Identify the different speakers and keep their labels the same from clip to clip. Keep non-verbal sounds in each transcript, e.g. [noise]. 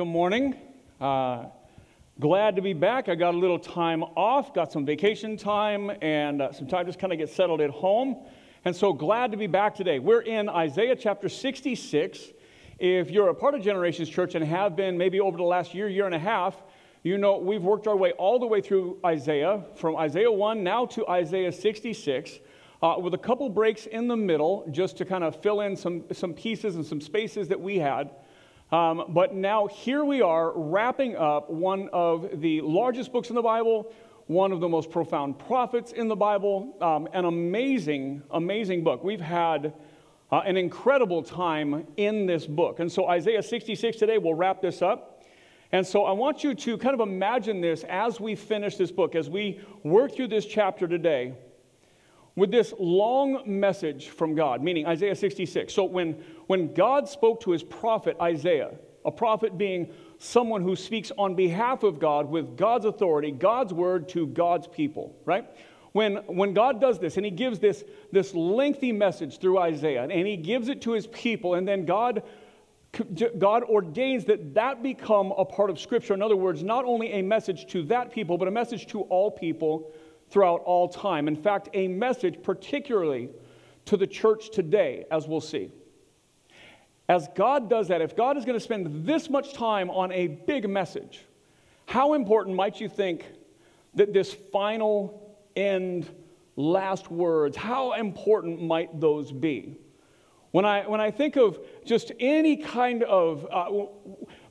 Speaker 1: good morning. Uh, glad to be back. I got a little time off, got some vacation time, and uh, some time just kind of get settled at home. And so glad to be back today. We're in Isaiah chapter 66. If you're a part of Generations Church and have been maybe over the last year, year and a half, you know we've worked our way all the way through Isaiah, from Isaiah 1 now to Isaiah 66. Uh, with a couple breaks in the middle just to kind of fill in some, some pieces and some spaces that we had. Um, but now here we are wrapping up one of the largest books in the Bible, one of the most profound prophets in the Bible, um, an amazing, amazing book. We've had uh, an incredible time in this book. And so Isaiah 66 today, we'll wrap this up. And so I want you to kind of imagine this as we finish this book, as we work through this chapter today with this long message from God, meaning Isaiah 66. So when, when God spoke to his prophet Isaiah, a prophet being someone who speaks on behalf of God with God's authority, God's word to God's people, right? When, when God does this and he gives this, this lengthy message through Isaiah and he gives it to his people, and then God, God ordains that that become a part of Scripture. In other words, not only a message to that people, but a message to all people throughout all time. In fact, a message particularly to the church today, as we'll see. As God does that, if God is going to spend this much time on a big message, how important might you think that this final end, last words, how important might those be? When I, when I think of just any kind of uh,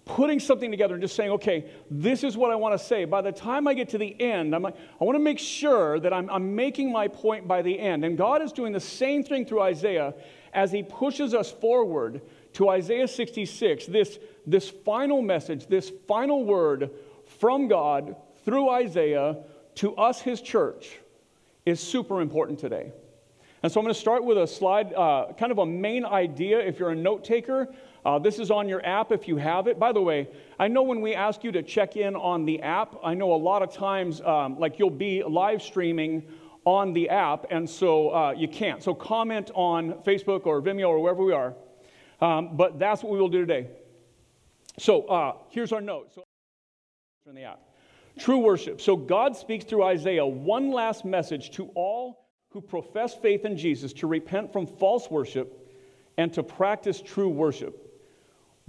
Speaker 1: putting something together and just saying, okay, this is what I want to say. By the time I get to the end, I'm like, I want to make sure that I'm, I'm making my point by the end. And God is doing the same thing through Isaiah as He pushes us forward to Isaiah 66, this, this final message, this final word from God through Isaiah to us, His church, is super important today. And so I'm going to start with a slide, uh, kind of a main idea if you're a note taker. Uh, this is on your app if you have it. By the way, I know when we ask you to check in on the app, I know a lot of times, um, like you'll be live streaming on the app, and so uh, you can't. So comment on Facebook or Vimeo or wherever we are. Um, but that's what we will do today. So uh, here's our note. So the app. True worship. So God speaks through Isaiah one last message to all who profess faith in Jesus to repent from false worship and to practice true worship.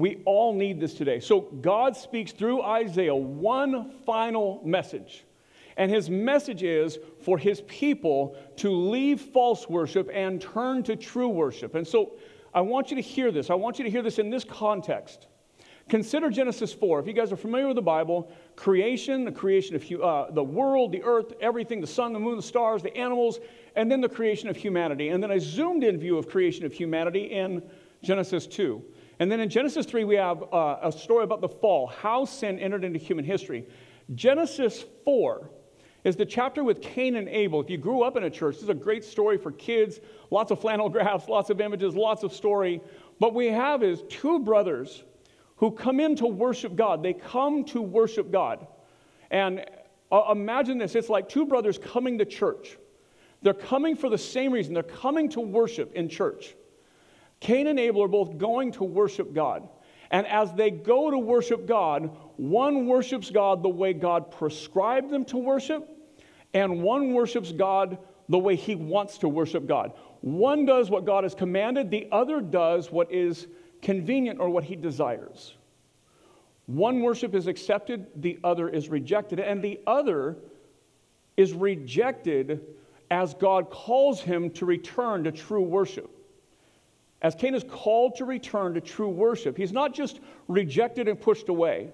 Speaker 1: We all need this today. So God speaks through Isaiah one final message. And his message is for his people to leave false worship and turn to true worship. And so I want you to hear this. I want you to hear this in this context. Consider Genesis 4. If you guys are familiar with the Bible, creation, the creation of uh, the world, the earth, everything, the sun, the moon, the stars, the animals, and then the creation of humanity. And then a zoomed in view of creation of humanity in Genesis 2. And then in Genesis 3, we have uh, a story about the fall, how sin entered into human history. Genesis 4 is the chapter with Cain and Abel. If you grew up in a church, this is a great story for kids. Lots of flannel graphs, lots of images, lots of story. What we have is two brothers who come in to worship God. They come to worship God. And uh, imagine this it's like two brothers coming to church. They're coming for the same reason. They're coming to worship in church. Cain and Abel are both going to worship God. And as they go to worship God, one worships God the way God prescribed them to worship, and one worships God the way he wants to worship God. One does what God has commanded, the other does what is convenient or what he desires. One worship is accepted, the other is rejected, and the other is rejected as God calls him to return to true worship. As Cain is called to return to true worship, he's not just rejected and pushed away.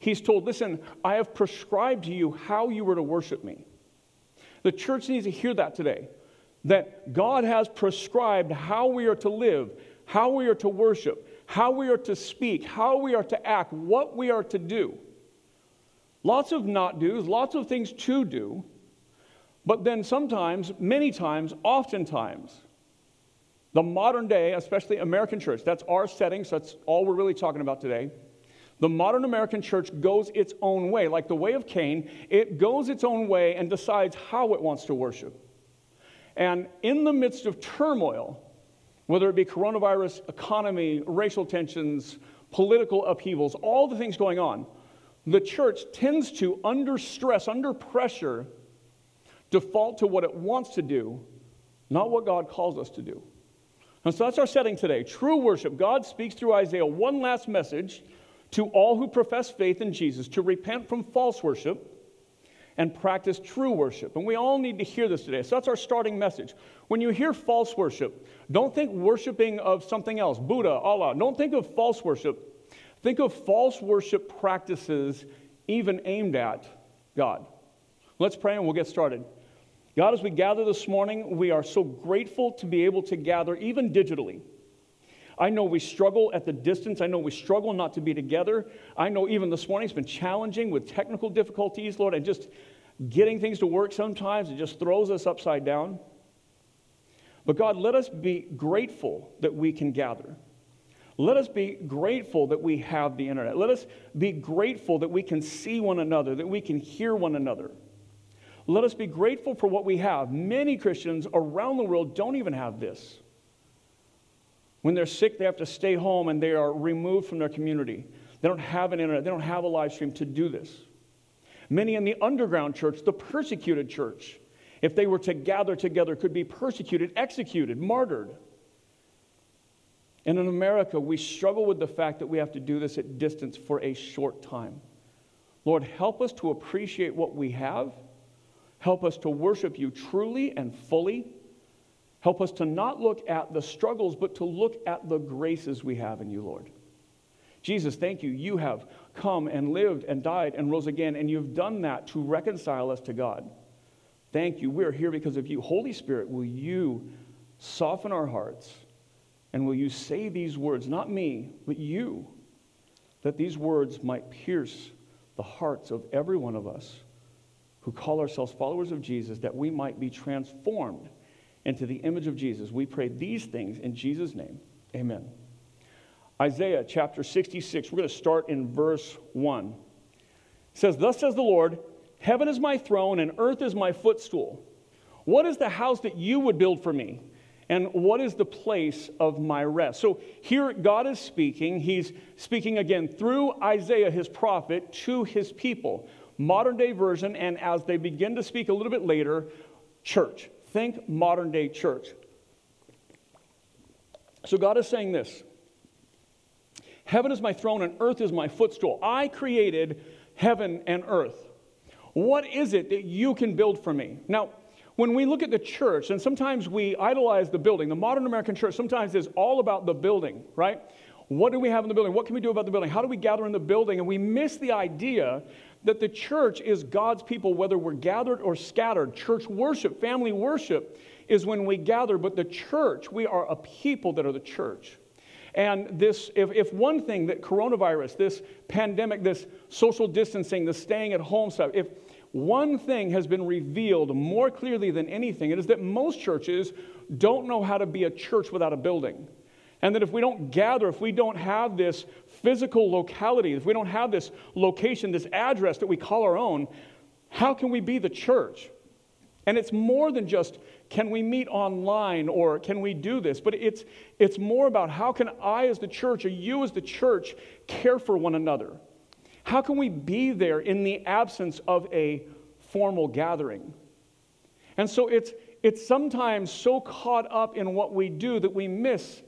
Speaker 1: He's told, Listen, I have prescribed to you how you were to worship me. The church needs to hear that today that God has prescribed how we are to live, how we are to worship, how we are to speak, how we are to act, what we are to do. Lots of not do's, lots of things to do, but then sometimes, many times, oftentimes, the modern day, especially American church, that's our setting, so that's all we're really talking about today. The modern American church goes its own way. Like the way of Cain, it goes its own way and decides how it wants to worship. And in the midst of turmoil, whether it be coronavirus, economy, racial tensions, political upheavals, all the things going on, the church tends to, under stress, under pressure, default to what it wants to do, not what God calls us to do. And so that's our setting today. True worship. God speaks through Isaiah one last message to all who profess faith in Jesus to repent from false worship and practice true worship. And we all need to hear this today. So that's our starting message. When you hear false worship, don't think worshiping of something else, Buddha, Allah. Don't think of false worship. Think of false worship practices even aimed at God. Let's pray and we'll get started. God, as we gather this morning, we are so grateful to be able to gather even digitally. I know we struggle at the distance. I know we struggle not to be together. I know even this morning it's been challenging with technical difficulties, Lord, and just getting things to work sometimes. It just throws us upside down. But God, let us be grateful that we can gather. Let us be grateful that we have the internet. Let us be grateful that we can see one another, that we can hear one another. Let us be grateful for what we have. Many Christians around the world don't even have this. When they're sick, they have to stay home and they are removed from their community. They don't have an internet, they don't have a live stream to do this. Many in the underground church, the persecuted church, if they were to gather together, could be persecuted, executed, martyred. And in America, we struggle with the fact that we have to do this at distance for a short time. Lord, help us to appreciate what we have Help us to worship you truly and fully. Help us to not look at the struggles, but to look at the graces we have in you, Lord. Jesus, thank you. You have come and lived and died and rose again, and you've done that to reconcile us to God. Thank you. We're here because of you. Holy Spirit, will you soften our hearts and will you say these words, not me, but you, that these words might pierce the hearts of every one of us who call ourselves followers of Jesus, that we might be transformed into the image of Jesus. We pray these things in Jesus' name. Amen. Isaiah chapter 66, we're going to start in verse 1. It says, Thus says the Lord, Heaven is my throne and earth is my footstool. What is the house that you would build for me? And what is the place of my rest? So here God is speaking. He's speaking again through Isaiah, his prophet, to his people modern day version, and as they begin to speak a little bit later, church. Think modern day church. So God is saying this Heaven is my throne and earth is my footstool. I created heaven and earth. What is it that you can build for me? Now, when we look at the church, and sometimes we idolize the building, the modern American church sometimes is all about the building, right? What do we have in the building? What can we do about the building? How do we gather in the building? And we miss the idea that the church is God's people, whether we're gathered or scattered. Church worship, family worship, is when we gather, but the church, we are a people that are the church. And this, if, if one thing that coronavirus, this pandemic, this social distancing, the staying at home stuff, if one thing has been revealed more clearly than anything, it is that most churches don't know how to be a church without a building. And that if we don't gather, if we don't have this physical locality, if we don't have this location, this address that we call our own, how can we be the church? And it's more than just can we meet online or can we do this, but it's, it's more about how can I, as the church, or you, as the church, care for one another? How can we be there in the absence of a formal gathering? And so it's, it's sometimes so caught up in what we do that we miss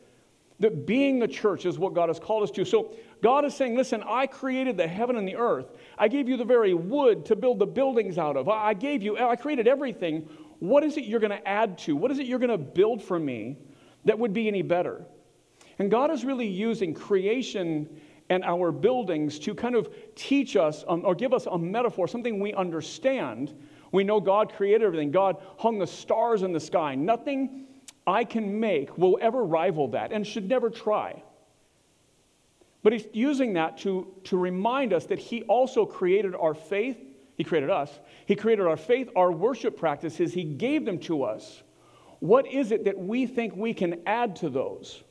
Speaker 1: that being the church is what God has called us to. So God is saying, listen, I created the heaven and the earth. I gave you the very wood to build the buildings out of. I gave you, I created everything. What is it you're going to add to? What is it you're going to build for me that would be any better? And God is really using creation and our buildings to kind of teach us um, or give us a metaphor, something we understand. We know God created everything. God hung the stars in the sky. Nothing I can make will ever rival that and should never try. But he's using that to, to remind us that he also created our faith. He created us. He created our faith, our worship practices. He gave them to us. What is it that we think we can add to those?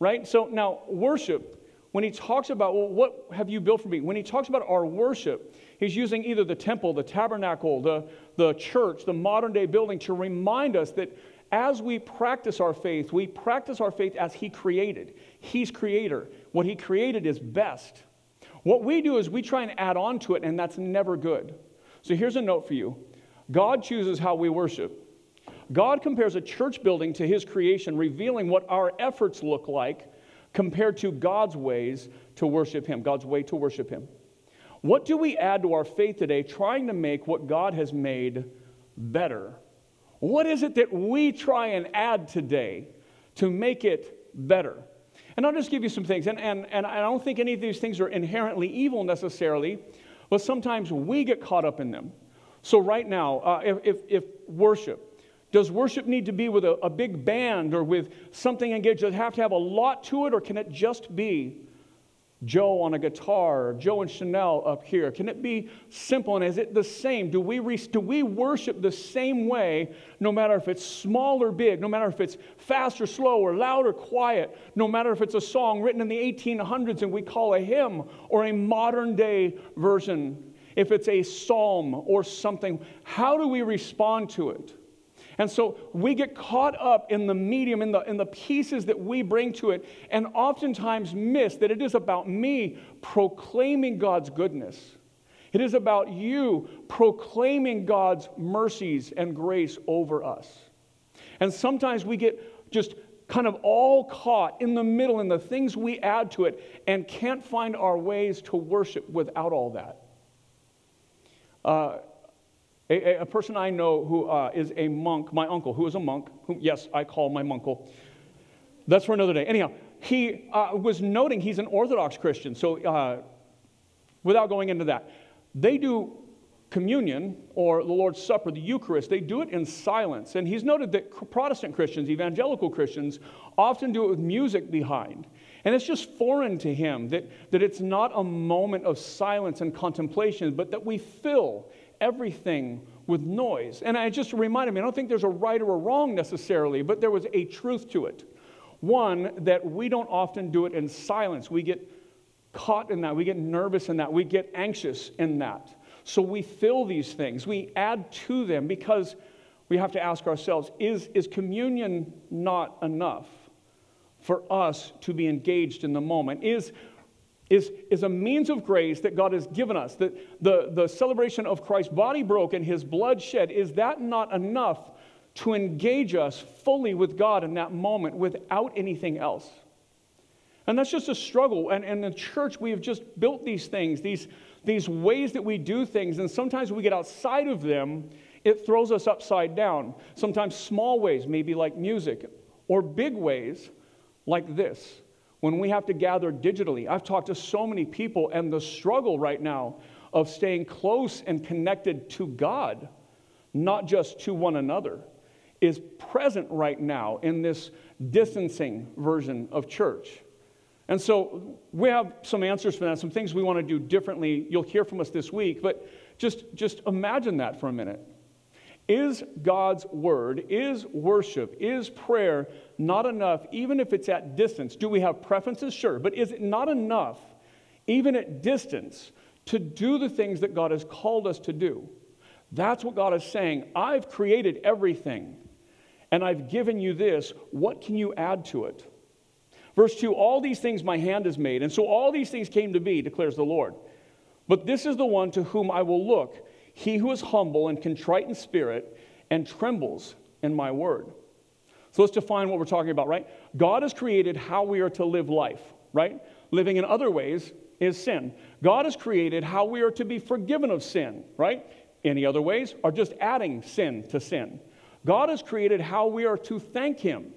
Speaker 1: Right? So now, worship, when he talks about, well, what have you built for me? When he talks about our worship, he's using either the temple, the tabernacle, the, the church, the modern day building to remind us that as we practice our faith, we practice our faith as He created. He's creator. What He created is best. What we do is we try and add on to it, and that's never good. So here's a note for you God chooses how we worship. God compares a church building to His creation, revealing what our efforts look like compared to God's ways to worship Him, God's way to worship Him. What do we add to our faith today, trying to make what God has made better? What is it that we try and add today to make it better? And I'll just give you some things. And, and, and I don't think any of these things are inherently evil necessarily, but sometimes we get caught up in them. So, right now, uh, if, if, if, worship, does worship need to be with a, a big band or with something engaged? Does it have to have a lot to it, or can it just be Joe on a guitar, Joe and Chanel up here? Can it be simple and is it the same? Do we, re- do we worship the same way no matter if it's small or big, no matter if it's fast or slow or loud or quiet, no matter if it's a song written in the 1800s and we call a hymn or a modern day version, if it's a psalm or something? How do we respond to it? And so we get caught up in the medium, in the, in the pieces that we bring to it, and oftentimes miss that it is about me proclaiming God's goodness. It is about you proclaiming God's mercies and grace over us. And sometimes we get just kind of all caught in the middle in the things we add to it and can't find our ways to worship without all that. Uh, a, a, person I know who uh, is a monk, my uncle, who is a monk, who, yes, I call my uncle. That's for another day. Anyhow, he uh, was noting he's an Orthodox Christian, so uh, without going into that, they do communion or the Lord's Supper, the Eucharist, they do it in silence. And he's noted that Protestant Christians, evangelical Christians, often do it with music behind. And it's just foreign to him that, that it's not a moment of silence and contemplation, but that we fill everything with noise. And I just reminded me, I don't think there's a right or a wrong necessarily, but there was a truth to it. One, that we don't often do it in silence. We get caught in that. We get nervous in that. We get anxious in that. So we fill these things, we add to them because we have to ask ourselves is, is communion not enough for us to be engaged in the moment? Is is, is a means of grace that God has given us. That the, the celebration of Christ's body broken, his blood shed, is that not enough to engage us fully with God in that moment without anything else? And that's just a struggle. And, in the church, we have just built these things, these, these ways that we do things, and sometimes we get outside of them, it throws us upside down. Sometimes small ways, maybe like music, or big ways like this when we have to gather digitally. I've talked to so many people, and the struggle right now of staying close and connected to God, not just to one another, is present right now in this distancing version of church. And so we have some answers for that, some things we want to do differently. You'll hear from us this week, but just, just imagine that for a minute. Is God's word, is worship, is prayer not enough, even if it's at distance? Do we have preferences? Sure. But is it not enough, even at distance, to do the things that God has called us to do? That's what God is saying. I've created everything, and I've given you this. What can you add to it? Verse 2 All these things my hand has made, and so all these things came to be, declares the Lord. But this is the one to whom I will look he who is humble and contrite in spirit and trembles in my word. So let's define what we're talking about, right? God has created how we are to live life, right? Living in other ways is sin. God has created how we are to be forgiven of sin, right? Any other ways are just adding sin to sin. God has created how we are to thank Him.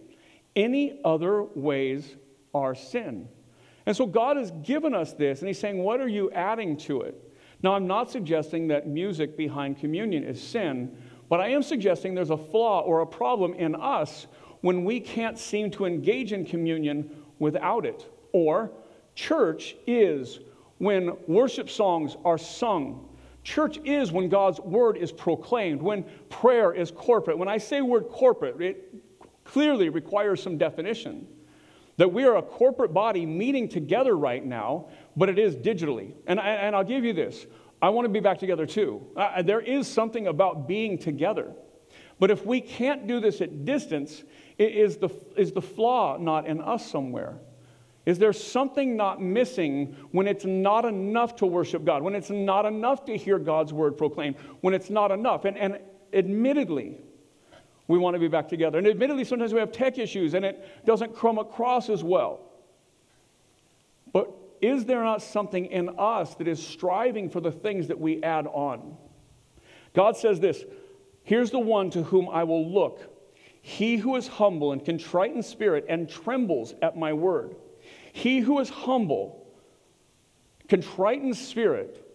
Speaker 1: Any other ways are sin. And so God has given us this, and He's saying, What are you adding to it? Now, I'm not suggesting that music behind communion is sin, but I am suggesting there's a flaw or a problem in us when we can't seem to engage in communion without it. Or, church is when worship songs are sung. Church is when God's word is proclaimed, when prayer is corporate. When I say word corporate, it clearly requires some definition. That we are a corporate body meeting together right now, but it is digitally. And, I, and I'll give you this I want to be back together too. Uh, there is something about being together. But if we can't do this at distance, is the, is the flaw not in us somewhere? Is there something not missing when it's not enough to worship God, when it's not enough to hear God's word proclaimed, when it's not enough? And, and admittedly, we want to be back together. And admittedly, sometimes we have tech issues and it doesn't come across as well. Is there not something in us that is striving for the things that we add on? God says this Here's the one to whom I will look, he who is humble and contrite in spirit and trembles at my word. He who is humble, contrite in spirit,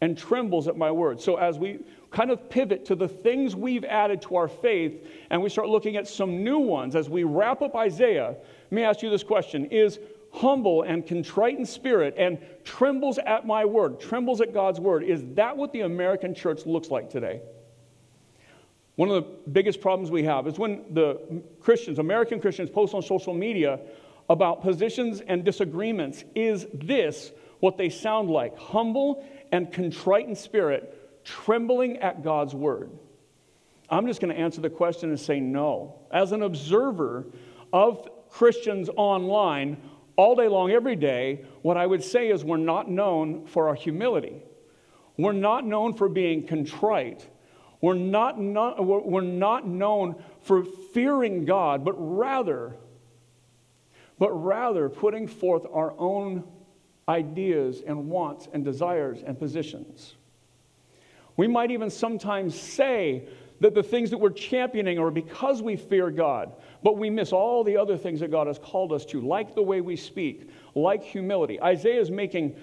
Speaker 1: and trembles at my word. So, as we kind of pivot to the things we've added to our faith and we start looking at some new ones, as we wrap up Isaiah, let me ask you this question Is humble and contrite in spirit and trembles at my word, trembles at God's word, is that what the American church looks like today? One of the biggest problems we have is when the Christians, American Christians, post on social media about positions and disagreements is this what they sound like humble and contrite in spirit, trembling at God's word? I'm just going to answer the question and say no. As an observer of Christians online all day long, every day, what I would say is we're not known for our humility. We're not known for being contrite. We're not, not, we're not known for fearing God, but rather but rather putting forth our own ideas and wants and desires and positions. We might even sometimes say that the things that we're championing are because we fear God, but we miss all the other things that God has called us to, like the way we speak, like humility. Isaiah is making,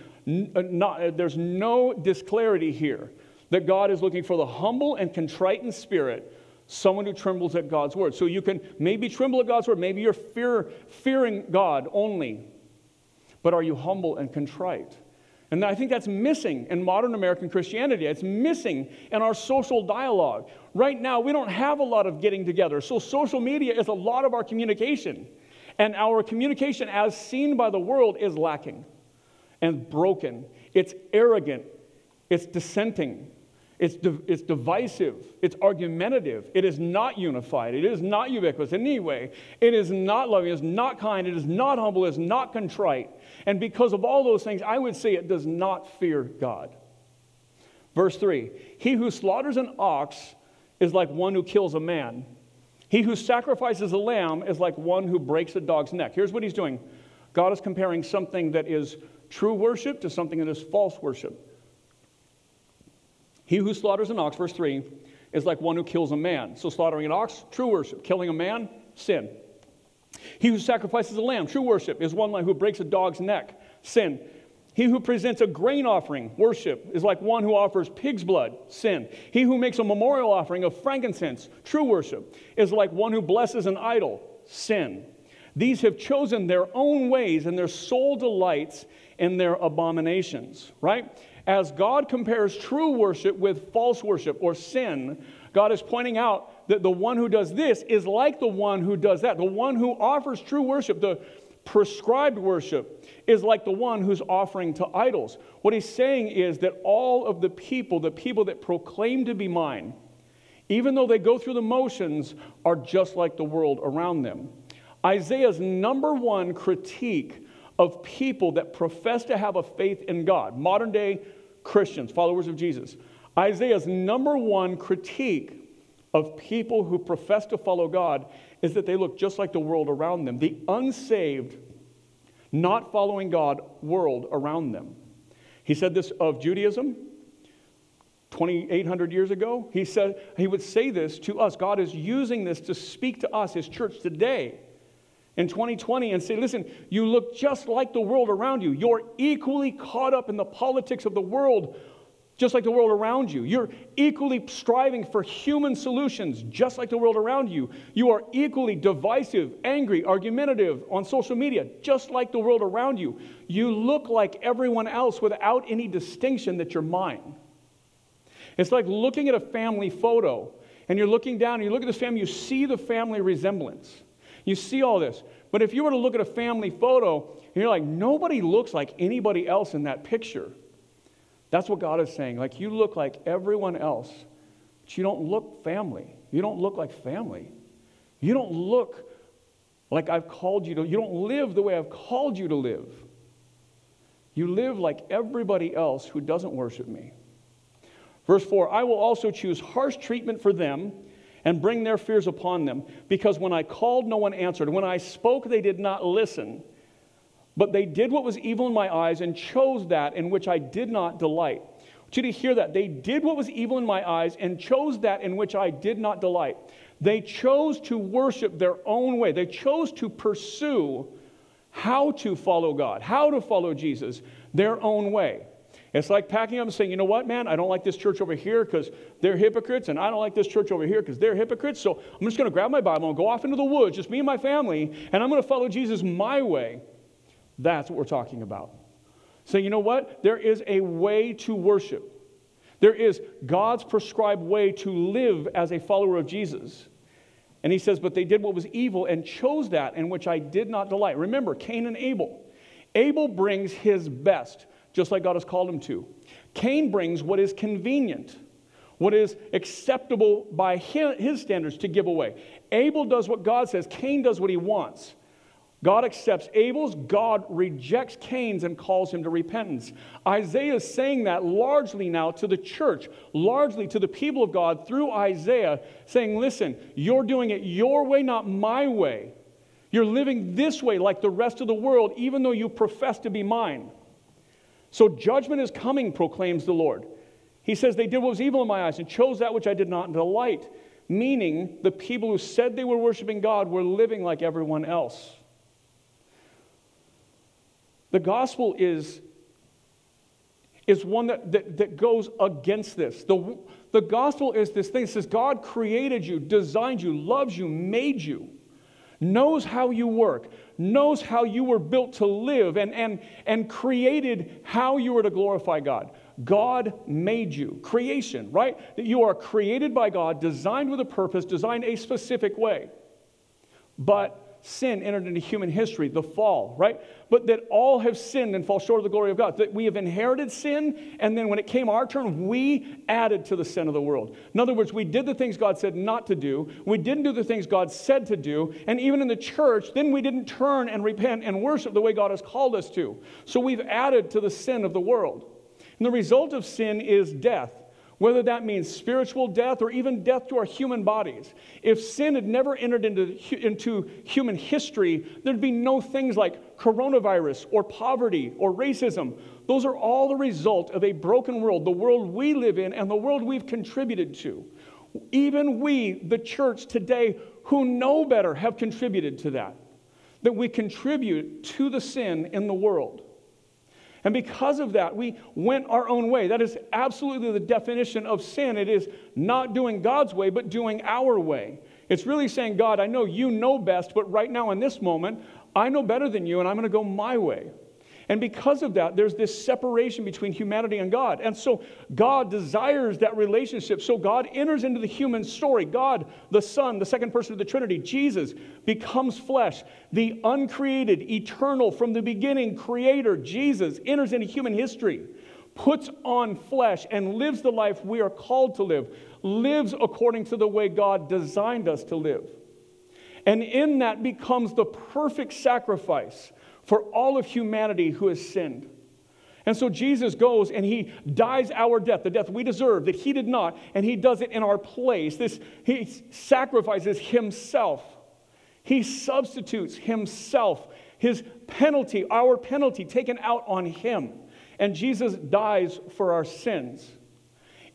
Speaker 1: uh, not, there's no disclarity here that God is looking for the humble and contrite in spirit someone who trembles at God's word. So you can maybe tremble at God's word, maybe you're fear, fearing God only, but are you humble and contrite? And I think that's missing in modern American Christianity. It's missing in our social dialogue. Right now, we don't have a lot of getting together. So, social media is a lot of our communication. And our communication, as seen by the world, is lacking and broken. It's arrogant, it's dissenting, it's, it's divisive. It's argumentative. It is not unified. It is not ubiquitous in any way. It is not loving. It is not kind. It is not humble. It is not contrite. And because of all those things, I would say it does not fear God. Verse 3 He who slaughters an ox is like one who kills a man. He who sacrifices a lamb is like one who breaks a dog's neck. Here's what he's doing God is comparing something that is true worship to something that is false worship. He who slaughters an ox, verse 3, is like one who kills a man. So, slaughtering an ox, true worship. Killing a man, sin. He who sacrifices a lamb, true worship, is one like who breaks a dog's neck, sin. He who presents a grain offering, worship, is like one who offers pig's blood, sin. He who makes a memorial offering of frankincense, true worship, is like one who blesses an idol, sin. These have chosen their own ways, and their soul delights in their abominations, right? As God compares true worship with false worship or sin, God is pointing out that the one who does this is like the one who does that. The one who offers true worship, the prescribed worship, is like the one who's offering to idols. What he's saying is that all of the people, the people that proclaim to be mine, even though they go through the motions, are just like the world around them. Isaiah's number one critique of people that profess to have a faith in God, modern day Christians, followers of Jesus. Isaiah's number one critique of people who profess to follow God is that they look just like the world around them, the unsaved, not following God world around them. He said this of Judaism 2,800 years ago. He said he would say this to us. God is using this to speak to us, his church today in 2020 and say, listen, you look just like the world around you. You're equally caught up in the politics of the world, just like the world around you. You're equally striving for human solutions, just like the world around you. You are equally divisive, angry, argumentative on social media, just like the world around you. You look like everyone else without any distinction that you're mine. It's like looking at a family photo and you're looking down and you look at this family, you see the family resemblance. You see all this. But if you were to look at a family photo and you're like, nobody looks like anybody else in that picture, that's what God is saying. Like, you look like everyone else, but you don't look family. You don't look like family. You don't look like I've called you to. You don't live the way I've called you to live. You live like everybody else who doesn't worship me. Verse 4 I will also choose harsh treatment for them and bring their fears upon them, because when I called, no one answered. When I spoke, they did not listen. But they did what was evil in my eyes and chose that in which I did not delight. Want you to hear that. They did what was evil in my eyes and chose that in which I did not delight. They chose to worship their own way. They chose to pursue how to follow God, how to follow Jesus their own way. It's like packing up and saying, you know what, man, I don't like this church over here because they're hypocrites, and I don't like this church over here because they're hypocrites. So I'm just going to grab my Bible and go off into the woods, just me and my family, and I'm going to follow Jesus my way. That's what we're talking about. So, you know what? There is a way to worship. There is God's prescribed way to live as a follower of Jesus. And he says, But they did what was evil and chose that in which I did not delight. Remember, Cain and Abel. Abel brings his best, just like God has called him to. Cain brings what is convenient, what is acceptable by his standards to give away. Abel does what God says, Cain does what he wants. God accepts Abel's, God rejects Cain's and calls him to repentance. Isaiah is saying that largely now to the church, largely to the people of God through Isaiah, saying, Listen, you're doing it your way, not my way. You're living this way like the rest of the world, even though you profess to be mine. So judgment is coming, proclaims the Lord. He says, They did what was evil in my eyes and chose that which I did not delight, meaning the people who said they were worshiping God were living like everyone else. The gospel is, is one that, that, that goes against this. The, the gospel is this thing says God created you, designed you, loves you, made you, knows how you work, knows how you were built to live, and, and, and created how you were to glorify God. God made you. Creation, right? That you are created by God, designed with a purpose, designed a specific way. But sin entered into human history, the fall, right? But that all have sinned and fall short of the glory of God. That we have inherited sin, and then when it came our turn, we added to the sin of the world. In other words, we did the things God said not to do, we didn't do the things God said to do, and even in the church, then we didn't turn and repent and worship the way God has called us to. So we've added to the sin of the world. And the result of sin is death whether that means spiritual death or even death to our human bodies. If sin had never entered into, into human history, there'd be no things like coronavirus or poverty or racism. Those are all the result of a broken world, the world we live in and the world we've contributed to. Even we, the church today, who know better, have contributed to that. That we contribute to the sin in the world. And because of that, we went our own way. That is absolutely the definition of sin. It is not doing God's way, but doing our way. It's really saying, God, I know you know best, but right now in this moment, I know better than you, and I'm going to go my way. And because of that, there's this separation between humanity and God. And so God desires that relationship. So God enters into the human story. God, the Son, the second person of the Trinity, Jesus, becomes flesh. The uncreated, eternal, from the beginning creator, Jesus, enters into human history, puts on flesh, and lives the life we are called to live, lives according to the way God designed us to live. And in that becomes the perfect sacrifice for all of humanity who has sinned. And so Jesus goes and he dies our death, the death we deserve, that he did not, and he does it in our place. This, he sacrifices himself. He substitutes himself, his penalty, our penalty, taken out on him. And Jesus dies for our sins.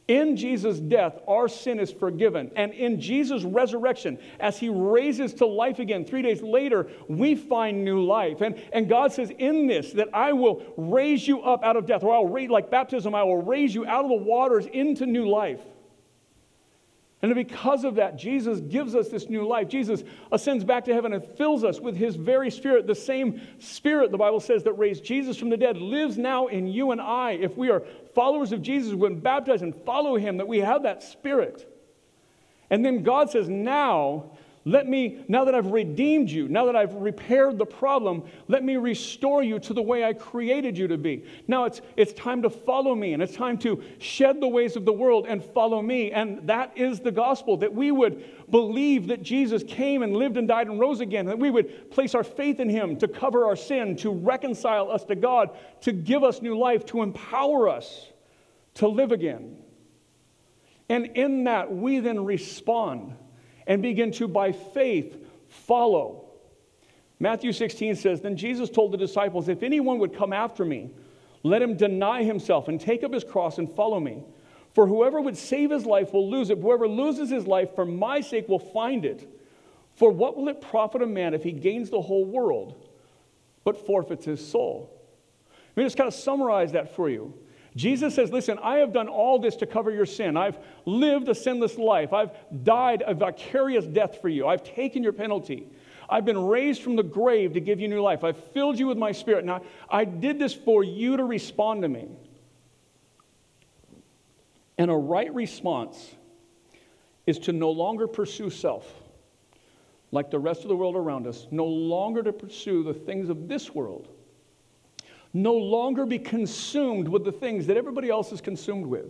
Speaker 1: In Jesus' death, our sin is forgiven. And in Jesus' resurrection, as he raises to life again three days later, we find new life. And, and God says, In this, that I will raise you up out of death, or I'll raise, like baptism, I will raise you out of the waters into new life. And because of that, Jesus gives us this new life. Jesus ascends back to heaven and fills us with his very spirit. The same spirit, the Bible says, that raised Jesus from the dead lives now in you and I. If we are followers of Jesus, when baptized and follow him, that we have that spirit. And then God says, now Let me, now that I've redeemed you, now that I've repaired the problem, let me restore you to the way I created you to be. Now it's, it's time to follow me, and it's time to shed the ways of the world and follow me. And that is the gospel that we would believe that Jesus came and lived and died and rose again, that we would place our faith in him to cover our sin, to reconcile us to God, to give us new life, to empower us to live again. And in that, we then respond and begin to, by faith, follow. Matthew 16 says, Then Jesus told the disciples, If anyone would come after me, let him deny himself and take up his cross and follow me. For whoever would save his life will lose it. Whoever loses his life for my sake will find it. For what will it profit a man if he gains the whole world but forfeits his soul? Let me just kind of summarize that for you. Jesus says, Listen, I have done all this to cover your sin. I've lived a sinless life. I've died a vicarious death for you. I've taken your penalty. I've been raised from the grave to give you new life. I've filled you with my spirit. Now, I did this for you to respond to me. And a right response is to no longer pursue self like the rest of the world around us, no longer to pursue the things of this world no longer be consumed with the things that everybody else is consumed with,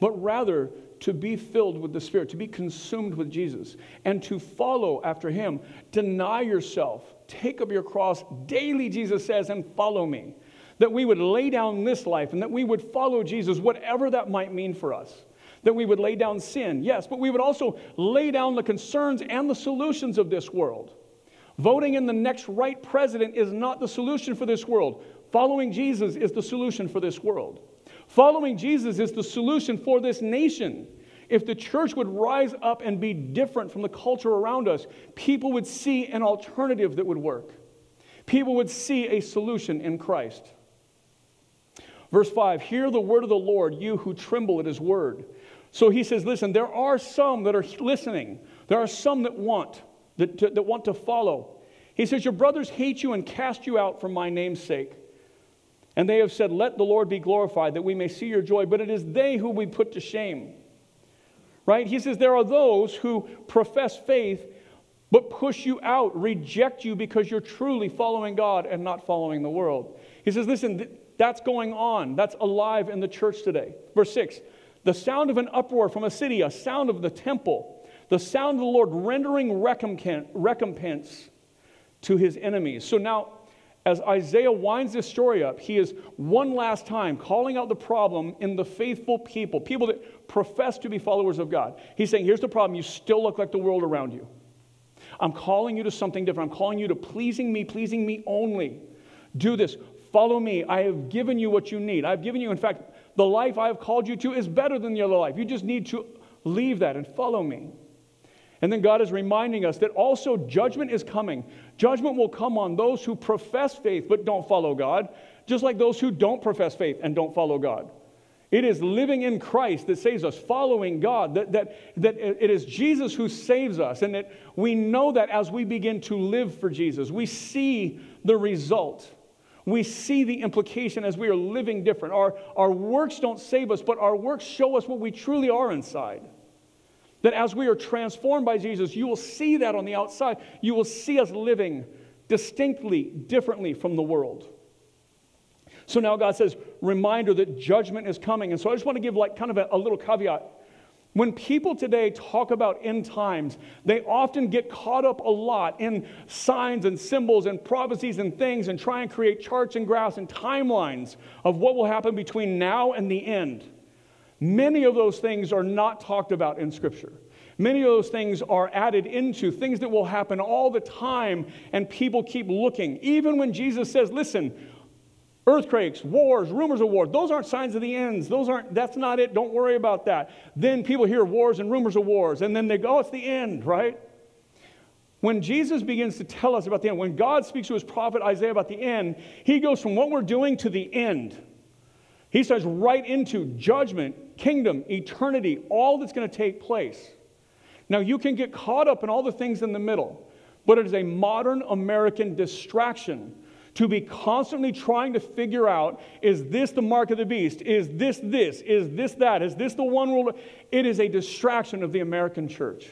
Speaker 1: but rather to be filled with the Spirit, to be consumed with Jesus, and to follow after Him. Deny yourself, take up your cross daily, Jesus says, and follow me. That we would lay down this life and that we would follow Jesus, whatever that might mean for us. That we would lay down sin, yes, but we would also lay down the concerns and the solutions of this world. Voting in the next right president is not the solution for this world. Following Jesus is the solution for this world. Following Jesus is the solution for this nation. If the church would rise up and be different from the culture around us, people would see an alternative that would work. People would see a solution in Christ. Verse 5 Hear the word of the Lord, you who tremble at his word. So he says, Listen, there are some that are listening, there are some that want, that, to, that want to follow. He says, Your brothers hate you and cast you out for my name's sake. And they have said, Let the Lord be glorified, that we may see your joy. But it is they who we put to shame. Right? He says, There are those who profess faith, but push you out, reject you because you're truly following God and not following the world. He says, Listen, that's going on. That's alive in the church today. Verse 6 The sound of an uproar from a city, a sound of the temple, the sound of the Lord rendering recompense to his enemies. So now, as Isaiah winds this story up, he is one last time calling out the problem in the faithful people, people that profess to be followers of God. He's saying, Here's the problem you still look like the world around you. I'm calling you to something different. I'm calling you to pleasing me, pleasing me only. Do this. Follow me. I have given you what you need. I've given you, in fact, the life I have called you to is better than the other life. You just need to leave that and follow me. And then God is reminding us that also judgment is coming. Judgment will come on those who profess faith but don't follow God, just like those who don't profess faith and don't follow God. It is living in Christ that saves us, following God, that, that, that it is Jesus who saves us. And that we know that as we begin to live for Jesus, we see the result. We see the implication as we are living different. Our, our works don't save us, but our works show us what we truly are inside. That as we are transformed by Jesus, you will see that on the outside. You will see us living distinctly differently from the world. So now God says, reminder that judgment is coming. And so I just want to give like kind of a, a little caveat. When people today talk about end times, they often get caught up a lot in signs and symbols and prophecies and things and try and create charts and graphs and timelines of what will happen between now and the end. Many of those things are not talked about in Scripture. Many of those things are added into things that will happen all the time, and people keep looking. Even when Jesus says, Listen, earthquakes, wars, rumors of war, those aren't signs of the ends. Those aren't, that's not it. Don't worry about that. Then people hear wars and rumors of wars, and then they go, oh, it's the end, right? When Jesus begins to tell us about the end, when God speaks to his prophet Isaiah about the end, he goes from what we're doing to the end. He starts right into judgment, kingdom, eternity, all that's going to take place. Now, you can get caught up in all the things in the middle, but it is a modern American distraction to be constantly trying to figure out is this the mark of the beast? Is this this? Is this that? Is this the one rule? It is a distraction of the American church.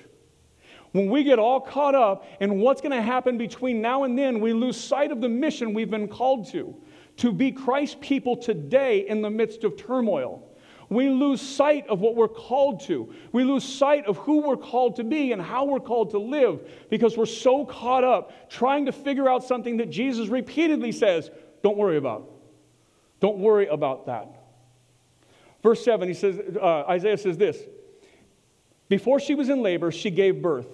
Speaker 1: When we get all caught up in what's going to happen between now and then, we lose sight of the mission we've been called to to be Christ's people today in the midst of turmoil. We lose sight of what we're called to. We lose sight of who we're called to be and how we're called to live because we're so caught up trying to figure out something that Jesus repeatedly says, don't worry about. Don't worry about that. Verse 7, he says, uh, Isaiah says this Before she was in labor, she gave birth.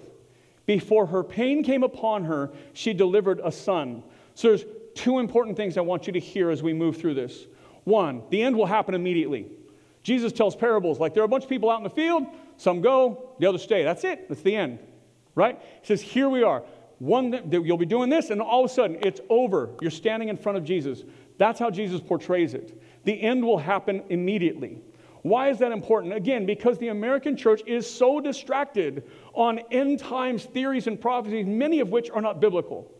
Speaker 1: Before her pain came upon her, she delivered a son. So there's two important things I want you to hear as we move through this. One, the end will happen immediately. Jesus tells parables like there are a bunch of people out in the field, some go, the others stay. That's it, that's the end, right? He says, Here we are. One, you'll be doing this, and all of a sudden it's over. You're standing in front of Jesus. That's how Jesus portrays it. The end will happen immediately. Why is that important? Again, because the American church is so distracted on end times theories and prophecies, many of which are not biblical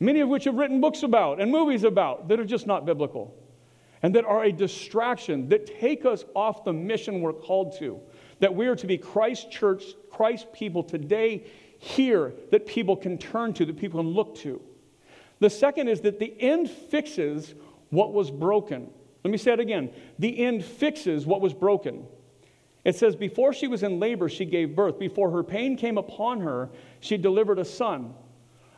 Speaker 1: many of which have written books about and movies about that are just not biblical and that are a distraction that take us off the mission we're called to. That we are to be Christ church, Christ people today here that people can turn to, that people can look to. The second is that the end fixes what was broken. Let me say it again. The end fixes what was broken. It says, Before she was in labor, she gave birth. Before her pain came upon her, she delivered a son.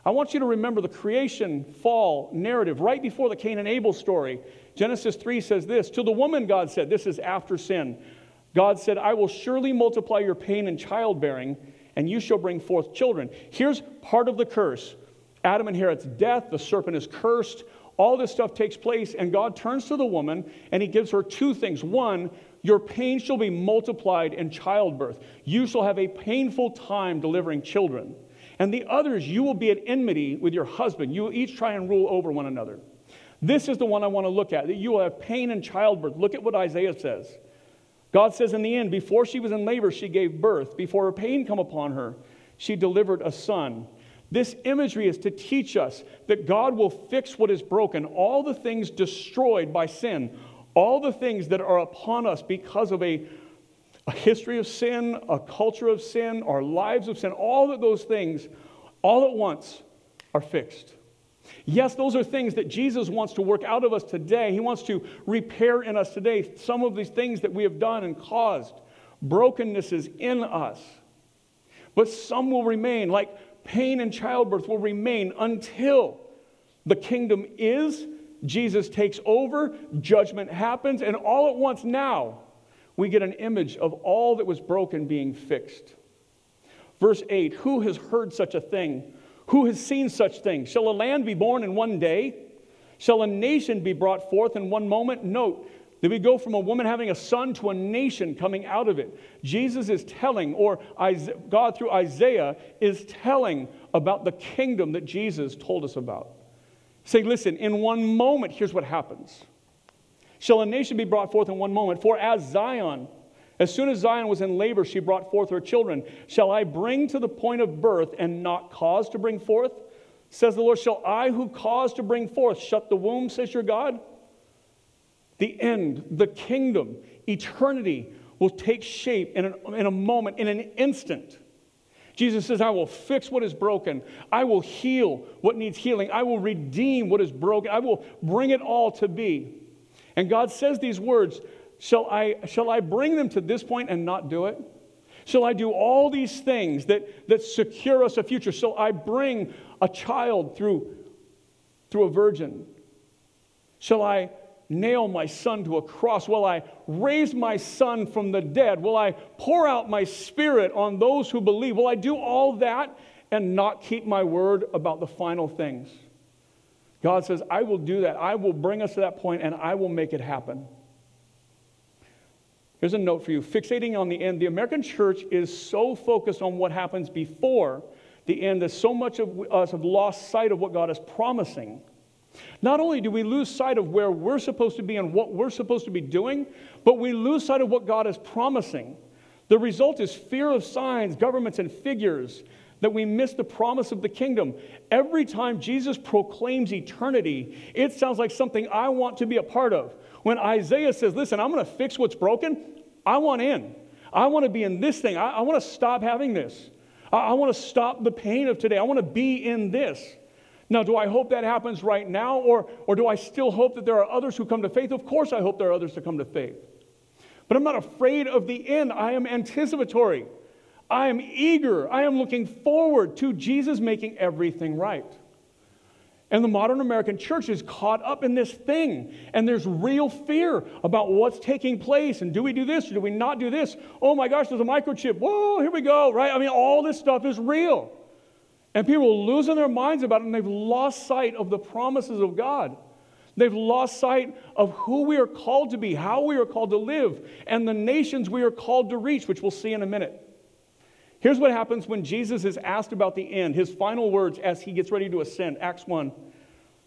Speaker 1: I want you to remember the creation fall narrative right before the Cain and Abel story. Genesis 3 says this To the woman, God said, This is after sin. God said, I will surely multiply your pain in childbearing, and you shall bring forth children. Here's part of the curse Adam inherits death, the serpent is cursed. All this stuff takes place, and God turns to the woman and he gives her two things. One, your pain shall be multiplied in childbirth. You shall have a painful time delivering children. And the others, you will be at enmity with your husband. You will each try and rule over one another. This is the one I want to look at that you will have pain in childbirth. Look at what Isaiah says. God says in the end, before she was in labor, she gave birth. Before her pain come upon her, she delivered a son. This imagery is to teach us that God will fix what is broken, all the things destroyed by sin, all the things that are upon us because of a a history of sin, a culture of sin, our lives of sin, all of those things, all at once, are fixed. Yes, those are things that Jesus wants to work out of us today. He wants to repair in us today some of these things that we have done and caused brokennesses in us. But some will remain, like pain and childbirth will remain until the kingdom is, Jesus takes over, judgment happens, and all at once now, we get an image of all that was broken being fixed. Verse 8 Who has heard such a thing? Who has seen such things? Shall a land be born in one day? Shall a nation be brought forth in one moment? Note that we go from a woman having a son to a nation coming out of it. Jesus is telling, or God through Isaiah is telling about the kingdom that Jesus told us about. Say, listen, in one moment, here's what happens. Shall a nation be brought forth in one moment? For as Zion, as soon as Zion was in labor, she brought forth her children. Shall I bring to the point of birth and not cause to bring forth? Says the Lord, Shall I who cause to bring forth shut the womb, says your God? The end, the kingdom, eternity will take shape in, an, in a moment, in an instant. Jesus says, I will fix what is broken. I will heal what needs healing. I will redeem what is broken. I will bring it all to be. And God says these words Shall I, shall I bring them to this point and not do it? Shall I do all these things that, that secure us a future? Shall I bring a child through, through a virgin? Shall I nail my son to a cross? Will I raise my son from the dead? Will I pour out my spirit on those who believe? Will I do all that and not keep my word about the final things? God says, I will do that. I will bring us to that point and I will make it happen. Here's a note for you fixating on the end. The American church is so focused on what happens before the end that so much of us have lost sight of what God is promising. Not only do we lose sight of where we're supposed to be and what we're supposed to be doing, but we lose sight of what God is promising. The result is fear of signs, governments, and figures that we miss the promise of the kingdom. Every time Jesus proclaims eternity, it sounds like something I want to be a part of. When Isaiah says, Listen, I'm going to fix what's broken, I want in. I want to be in this thing. I, I want to stop having this. I, I want to stop the pain of today. I want to be in this. Now, do I hope that happens right now, or, or do I still hope that there are others who come to faith? Of course, I hope there are others to come to faith. But I'm not afraid of the end. I am anticipatory. I am eager. I am looking forward to Jesus making everything right. And the modern American church is caught up in this thing. And there's real fear about what's taking place. And do we do this or do we not do this? Oh my gosh, there's a microchip. Whoa, here we go, right? I mean, all this stuff is real. And people are losing their minds about it and they've lost sight of the promises of God. They've lost sight of who we are called to be, how we are called to live, and the nations we are called to reach, which we'll see in a minute. Here's what happens when Jesus is asked about the end, his final words as he gets ready to ascend, Acts 1.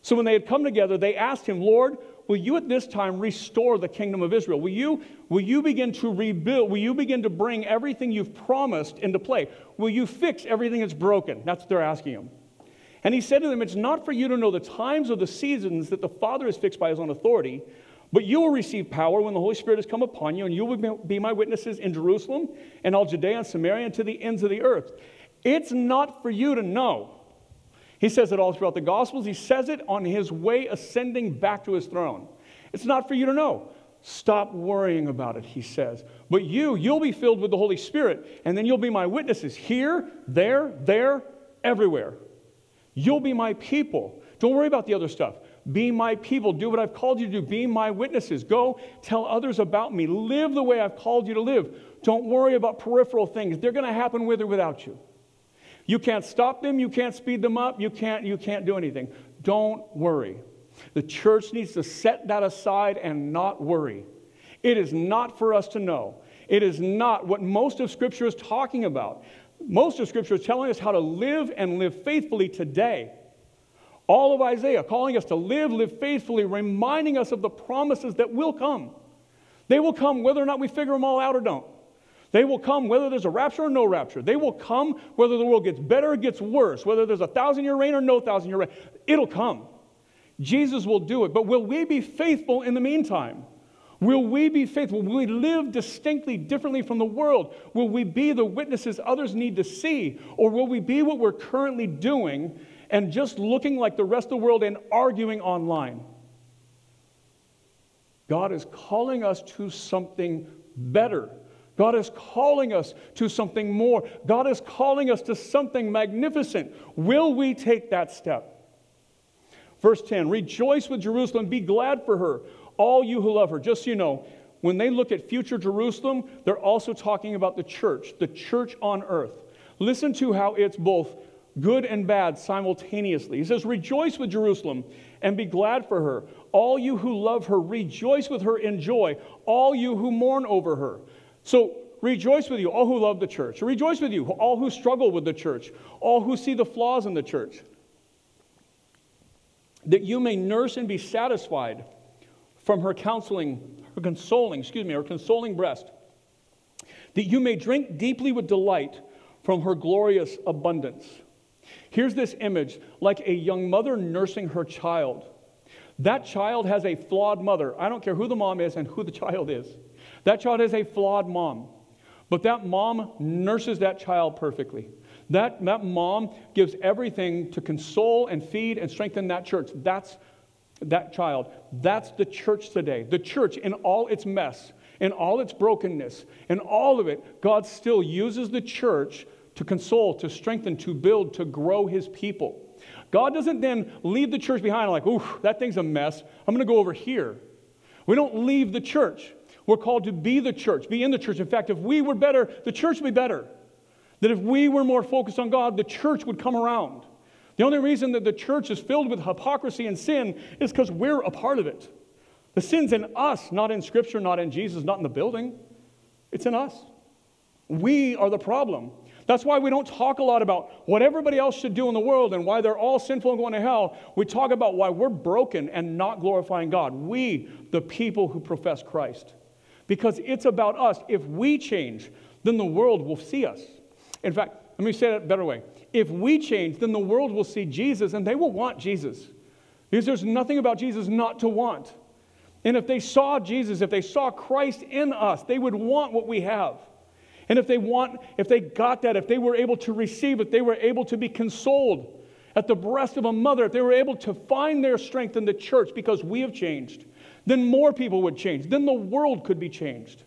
Speaker 1: So when they had come together, they asked him, Lord, will you at this time restore the kingdom of Israel? Will you, will you begin to rebuild? Will you begin to bring everything you've promised into play? Will you fix everything that's broken? That's what they're asking him. And he said to them, It's not for you to know the times or the seasons that the Father has fixed by his own authority, but you will receive power when the Holy Spirit has come upon you, and you will be my witnesses in Jerusalem and all Judea and Samaria and to the ends of the earth. It's not for you to know. He says it all throughout the Gospels. He says it on his way ascending back to his throne. It's not for you to know. Stop worrying about it, he says. But you, you'll be filled with the Holy Spirit, and then you'll be my witnesses here, there, there, everywhere. You'll be my people. Don't worry about the other stuff. Be my people. Do what I've called you to do. Be my witnesses. Go tell others about me. Live the way I've called you to live. Don't worry about peripheral things. They're going to happen with or without you. You can't stop them. You can't speed them up. You can't, you can't do anything. Don't worry. The church needs to set that aside and not worry. It is not for us to know. It is not what most of Scripture is talking about. Most of Scripture is telling us how to live and live faithfully today. All of Isaiah calling us to live, live faithfully, reminding us of the promises that will come. They will come whether or not we figure them all out or don't. They will come whether there's a rapture or no rapture. They will come whether the world gets better or gets worse, whether there's a thousand year reign or no thousand year reign. It'll come. Jesus will do it. But will we be faithful in the meantime? Will we be faithful? Will we live distinctly differently from the world? Will we be the witnesses others need to see? Or will we be what we're currently doing and just looking like the rest of the world and arguing online. God is calling us to something better. God is calling us to something more. God is calling us to something magnificent. Will we take that step? Verse 10 Rejoice with Jerusalem, be glad for her, all you who love her. Just so you know, when they look at future Jerusalem, they're also talking about the church, the church on earth. Listen to how it's both good and bad simultaneously. He says, Rejoice with Jerusalem and be glad for her. All you who love her, rejoice with her in joy. All you who mourn over her. So rejoice with you, all who love the church. Rejoice with you, all who struggle with the church, all who see the flaws in the church. That you may nurse and be satisfied from her counseling, her consoling, excuse me, her consoling breast. That you may drink deeply with delight from her glorious abundance. Here's this image like a young mother nursing her child. That child has a flawed mother. I don't care who the mom is and who the [laughs] child is. That child has a flawed mom. But that mom nurses that child perfectly. That, that mom gives everything to console and feed and strengthen that church. That's that child. That's the church today. The church, in all its mess, in all its brokenness, in all of it, God still uses the church to console, to strengthen, to build, to grow his people. God doesn't then leave the church behind like, ooh, that thing's a mess. I'm going to go over here. We don't leave the church. We're called to be the church, be in the church. In fact, if we were better, the church would be better. That if we were more focused on God, the church would come around. The only reason that the church is filled with hypocrisy and sin is because we're a part of it. The sin's in us, not in Scripture, not in Jesus, not in the building. It's in us. We are the problem. That's why we don't talk a lot about what everybody else should do in the world and why they're all sinful and going to hell. We talk about why we're broken and not glorifying God. We, the people who profess Christ. Because it's about us. If we change, then the world will see us. In fact, let me say that a better way. If we change, then the world will see Jesus and they will want Jesus. Because there's nothing about Jesus not to want. And if they saw Jesus, if they saw Christ in us, they would want what we have. And if they want, if they got that, if they were able to receive it, they were able to be consoled at the breast of a mother, if they were able to find their strength in the church because we have changed, then more people would change. Then the world could be changed.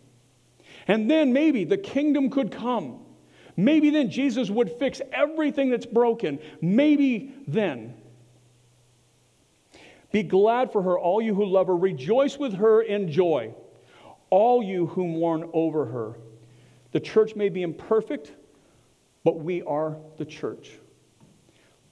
Speaker 1: And then maybe the kingdom could come. Maybe then Jesus would fix everything that's broken. Maybe then. Be glad for her, all you who love her. Rejoice with her in joy, all you who mourn over her. The church may be imperfect, but we are the church.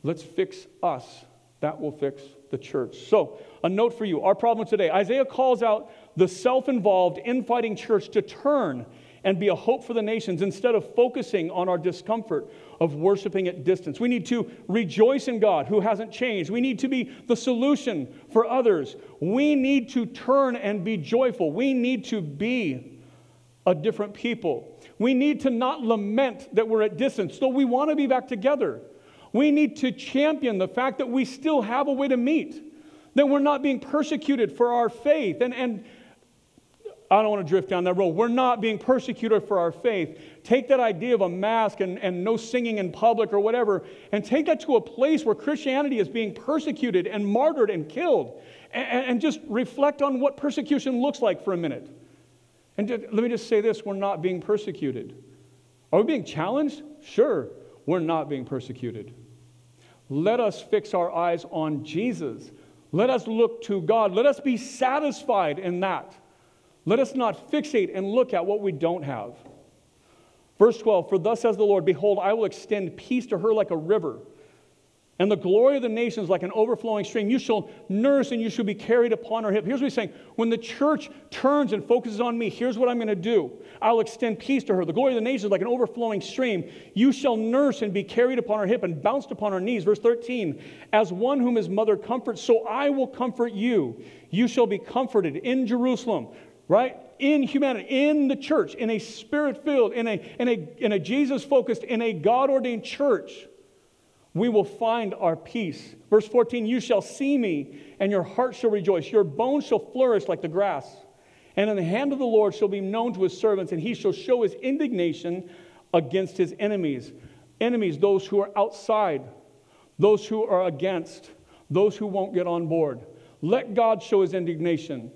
Speaker 1: Let's fix us. That will fix the church. So, a note for you our problem today Isaiah calls out the self involved, infighting church to turn and be a hope for the nations instead of focusing on our discomfort of worshiping at distance. We need to rejoice in God who hasn't changed. We need to be the solution for others. We need to turn and be joyful. We need to be a different people. We need to not lament that we're at distance, though we want to be back together. We need to champion the fact that we still have a way to meet, that we're not being persecuted for our faith. And, and I don't want to drift down that road. We're not being persecuted for our faith. Take that idea of a mask and, and no singing in public or whatever, and take that to a place where Christianity is being persecuted and martyred and killed. And, and just reflect on what persecution looks like for a minute. And let me just say this we're not being persecuted. Are we being challenged? Sure, we're not being persecuted. Let us fix our eyes on Jesus. Let us look to God. Let us be satisfied in that. Let us not fixate and look at what we don't have. Verse 12 For thus says the Lord, Behold, I will extend peace to her like a river and the glory of the nations like an overflowing stream. You shall nurse and you shall be carried upon her hip. Here's what he's saying. When the church turns and focuses on me, here's what I'm going to do. I'll extend peace to her. The glory of the nations like an overflowing stream. You shall nurse and be carried upon her hip and bounced upon her knees. Verse 13. As one whom his mother comforts, so I will comfort you. You shall be comforted in Jerusalem, right? In humanity, in the church, in a spirit filled, in a, in a, in a Jesus focused, in a God ordained church we will find our peace. Verse 14, you shall see me, and your heart shall rejoice. Your bones shall flourish like the grass. And in the hand of the Lord shall be known to his servants, and he shall show his indignation against his enemies. Enemies, those who are outside, those who are against, those who won't get on board. Let God show his indignation.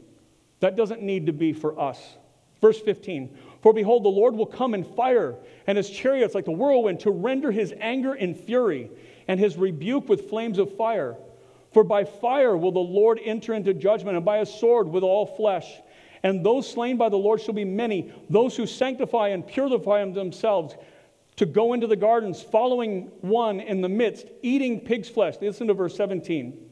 Speaker 1: That doesn't need to be for us. Verse 15 For behold, the Lord will come in fire, and his chariots like the whirlwind, to render his anger in fury and his rebuke with flames of fire. For by fire will the Lord enter into judgment, and by a sword with all flesh. And those slain by the Lord shall be many, those who sanctify and purify themselves to go into the gardens, following one in the midst, eating pig's flesh. Listen to verse 17.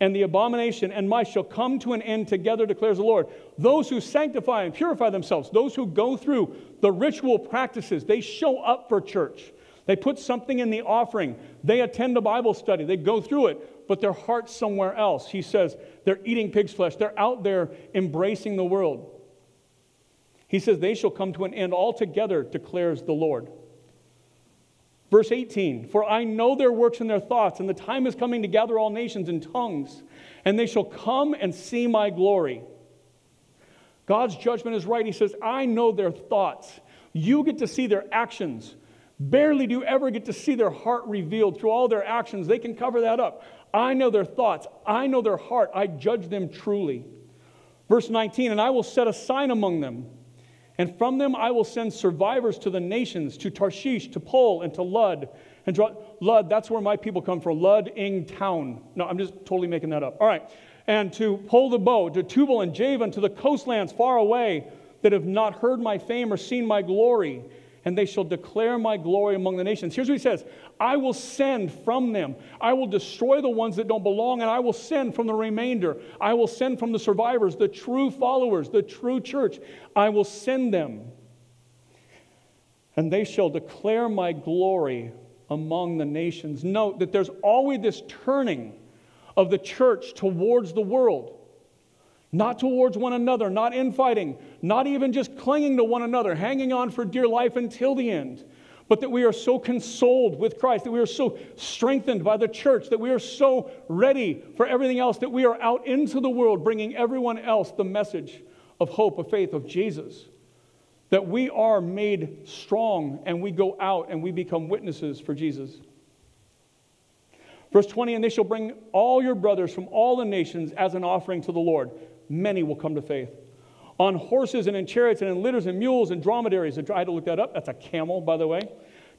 Speaker 1: And the abomination and mice shall come to an end together, declares the Lord. Those who sanctify and purify themselves, those who go through the ritual practices, they show up for church. They put something in the offering. They attend a Bible study. They go through it, but their heart's somewhere else. He says they're eating pig's flesh. They're out there embracing the world. He says they shall come to an end altogether, declares the Lord. Verse 18 For I know their works and their thoughts, and the time is coming to gather all nations in tongues, and they shall come and see my glory. God's judgment is right. He says, I know their thoughts. You get to see their actions. Barely do you ever get to see their heart revealed through all their actions. They can cover that up. I know their thoughts. I know their heart. I judge them truly. Verse 19, and I will set a sign among them, and from them I will send survivors to the nations, to Tarshish, to Pul, and to Lud. And draw, Lud, that's where my people come from. Lud, Ing, town. No, I'm just totally making that up. All right. And to Pul the bow, to Tubal and Javan, to the coastlands far away that have not heard my fame or seen my glory and they shall declare my glory among the nations. Here's what he says I will send from them. I will destroy the ones that don't belong, and I will send from the remainder. I will send from the survivors, the true followers, the true church. I will send them. And they shall declare my glory among the nations. Note that there's always this turning of the church towards the world not towards one another, not infighting, not even just clinging to one another, hanging on for dear life until the end, but that we are so consoled with Christ, that we are so strengthened by the church, that we are so ready for everything else, that we are out into the world bringing everyone else the message of hope, of faith, of Jesus. that we are made strong and we go out and we become witnesses for Jesus. Verse 20, and they shall bring all your brothers from all the nations as an offering to the Lord. Many will come to faith. On horses and in chariots and in litters and mules and dromedaries. I tried to look that up. That's a camel, by the way.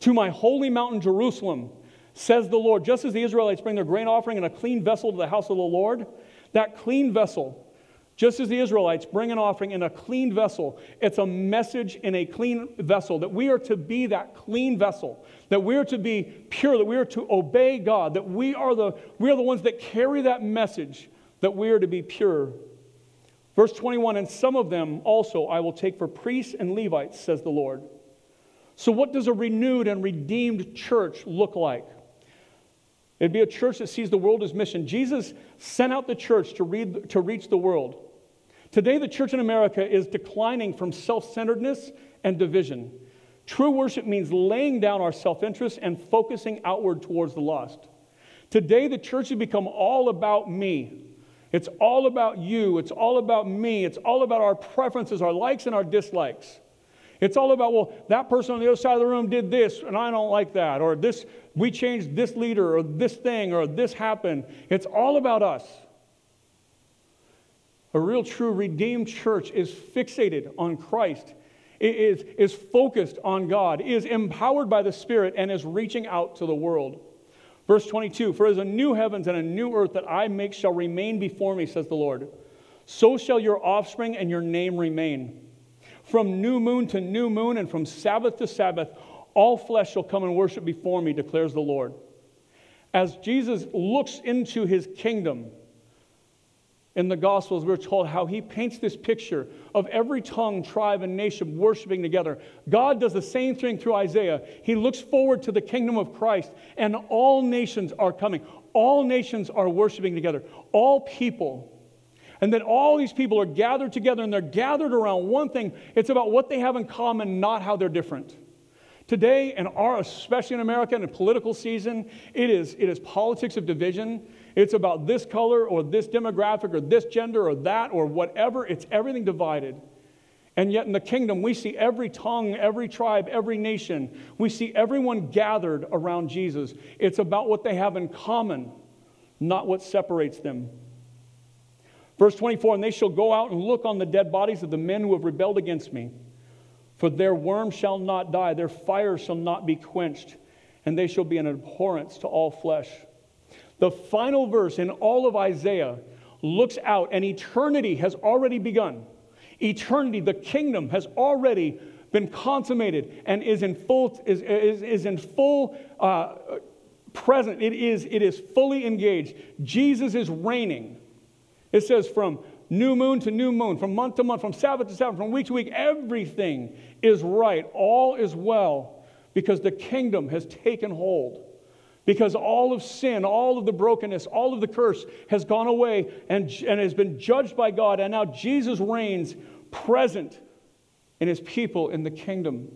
Speaker 1: To my holy mountain, Jerusalem, says the Lord. Just as the Israelites bring their grain offering in a clean vessel to the house of the Lord, that clean vessel just as the Israelites bring an offering in a clean vessel, it's a message in a clean vessel that we are to be that clean vessel, that we are to be pure, that we are to obey God, that we are the, we are the ones that carry that message, that we are to be pure. Verse 21 And some of them also I will take for priests and Levites, says the Lord. So, what does a renewed and redeemed church look like? It'd be a church that sees the world as mission. Jesus sent out the church to, read, to reach the world. Today, the church in America is declining from self centeredness and division. True worship means laying down our self interest and focusing outward towards the lost. Today, the church has become all about me. It's all about you. It's all about me. It's all about our preferences, our likes, and our dislikes. It's all about, well, that person on the other side of the room did this, and I don't like that. Or this, we changed this leader, or this thing, or this happened. It's all about us. A real, true, redeemed church is fixated on Christ, it is, is focused on God, is empowered by the Spirit, and is reaching out to the world. Verse 22 For as a new heavens and a new earth that I make shall remain before me, says the Lord, so shall your offspring and your name remain. From new moon to new moon, and from Sabbath to Sabbath, all flesh shall come and worship before me, declares the Lord. As Jesus looks into his kingdom, in the Gospels, we're told how he paints this picture of every tongue, tribe, and nation worshiping together. God does the same thing through Isaiah. He looks forward to the kingdom of Christ, and all nations are coming. All nations are worshiping together. All people. And then all these people are gathered together, and they're gathered around one thing. It's about what they have in common, not how they're different. Today, and especially in America, in a political season, it is, it is politics of division. It's about this color or this demographic or this gender or that or whatever. It's everything divided. And yet in the kingdom, we see every tongue, every tribe, every nation. We see everyone gathered around Jesus. It's about what they have in common, not what separates them. Verse 24 And they shall go out and look on the dead bodies of the men who have rebelled against me. For their worm shall not die, their fire shall not be quenched, and they shall be an abhorrence to all flesh. The final verse in all of Isaiah looks out, and eternity has already begun. Eternity, the kingdom, has already been consummated and is in full, is, is, is in full uh, present. It is, it is fully engaged. Jesus is reigning. It says from new moon to new moon, from month to month, from Sabbath to Sabbath, from week to week, everything is right. All is well because the kingdom has taken hold because all of sin, all of the brokenness, all of the curse has gone away and, and has been judged by God. And now Jesus reigns present in his people in the kingdom.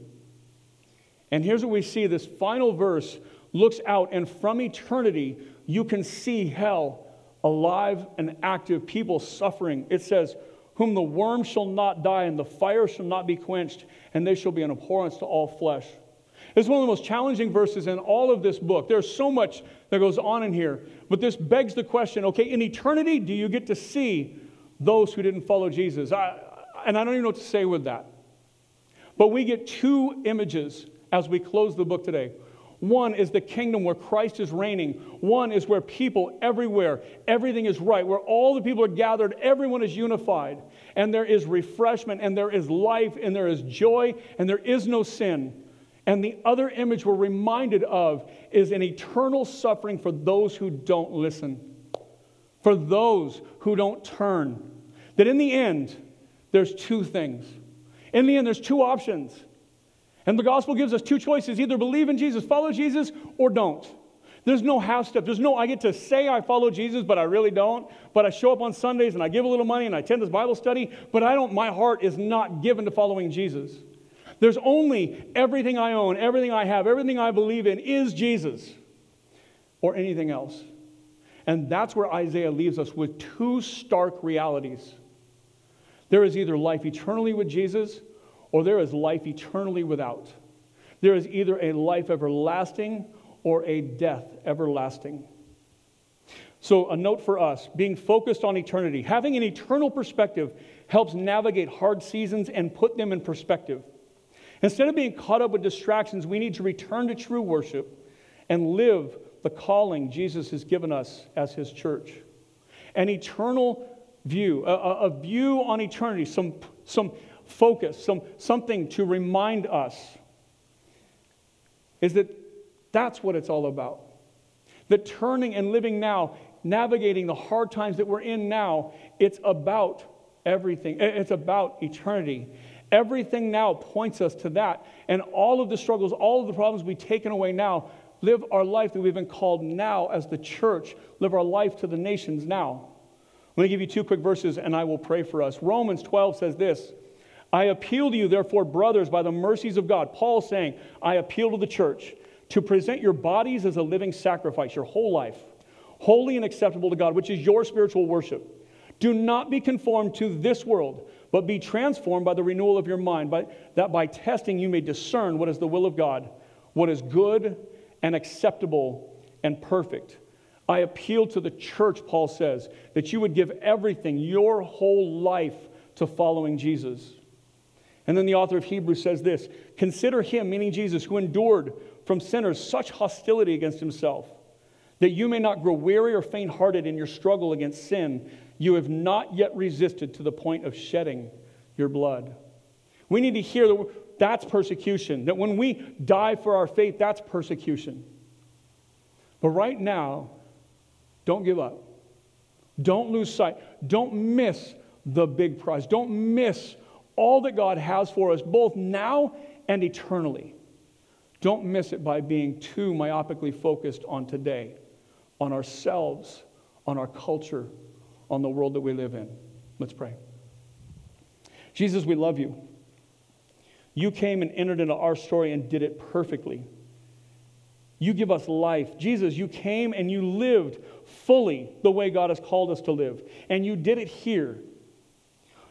Speaker 1: And here's what we see this final verse looks out, and from eternity, you can see hell alive and active, people suffering. It says, Whom the worm shall not die, and the fire shall not be quenched, and they shall be an abhorrence to all flesh. It's one of the most challenging verses in all of this book. There's so much that goes on in here. But this begs the question okay, in eternity, do you get to see those who didn't follow Jesus? I, and I don't even know what to say with that. But we get two images as we close the book today. One is the kingdom where Christ is reigning. One is where people everywhere, everything is right, where all the people are gathered, everyone is unified, and there is refreshment, and there is life, and there is joy, and there is no sin. And the other image we're reminded of is an eternal suffering for those who don't listen, for those who don't turn. That in the end, there's two things. In the end, there's two options. And the gospel gives us two choices either believe in Jesus, follow Jesus, or don't. There's no half step. There's no, I get to say I follow Jesus, but I really don't. But I show up on Sundays and I give a little money and I attend this Bible study, but I don't, my heart is not given to following Jesus. There's only everything I own, everything I have, everything I believe in is Jesus or anything else. And that's where Isaiah leaves us with two stark realities. There is either life eternally with Jesus or there is life eternally without. There is either a life everlasting or a death everlasting. So, a note for us being focused on eternity, having an eternal perspective helps navigate hard seasons and put them in perspective. Instead of being caught up with distractions, we need to return to true worship and live the calling Jesus has given us as his church. An eternal view, a, a view on eternity, some, some focus, some, something to remind us is that that's what it's all about. That turning and living now, navigating the hard times that we're in now, it's about everything. It's about eternity. Everything now points us to that. And all of the struggles, all of the problems we've taken away now, live our life that we've been called now as the church, live our life to the nations now. Let me give you two quick verses and I will pray for us. Romans 12 says this I appeal to you, therefore, brothers, by the mercies of God. Paul saying, I appeal to the church to present your bodies as a living sacrifice, your whole life, holy and acceptable to God, which is your spiritual worship. Do not be conformed to this world, but be transformed by the renewal of your mind, by, that by testing you may discern what is the will of God, what is good and acceptable and perfect. I appeal to the church, Paul says, that you would give everything, your whole life, to following Jesus. And then the author of Hebrews says this Consider him, meaning Jesus, who endured from sinners such hostility against himself, that you may not grow weary or faint hearted in your struggle against sin. You have not yet resisted to the point of shedding your blood. We need to hear that that's persecution, that when we die for our faith, that's persecution. But right now, don't give up. Don't lose sight. Don't miss the big prize. Don't miss all that God has for us, both now and eternally. Don't miss it by being too myopically focused on today, on ourselves, on our culture, on the world that we live in. Let's pray. Jesus, we love you. You came and entered into our story and did it perfectly. You give us life. Jesus, you came and you lived fully the way God has called us to live. And you did it here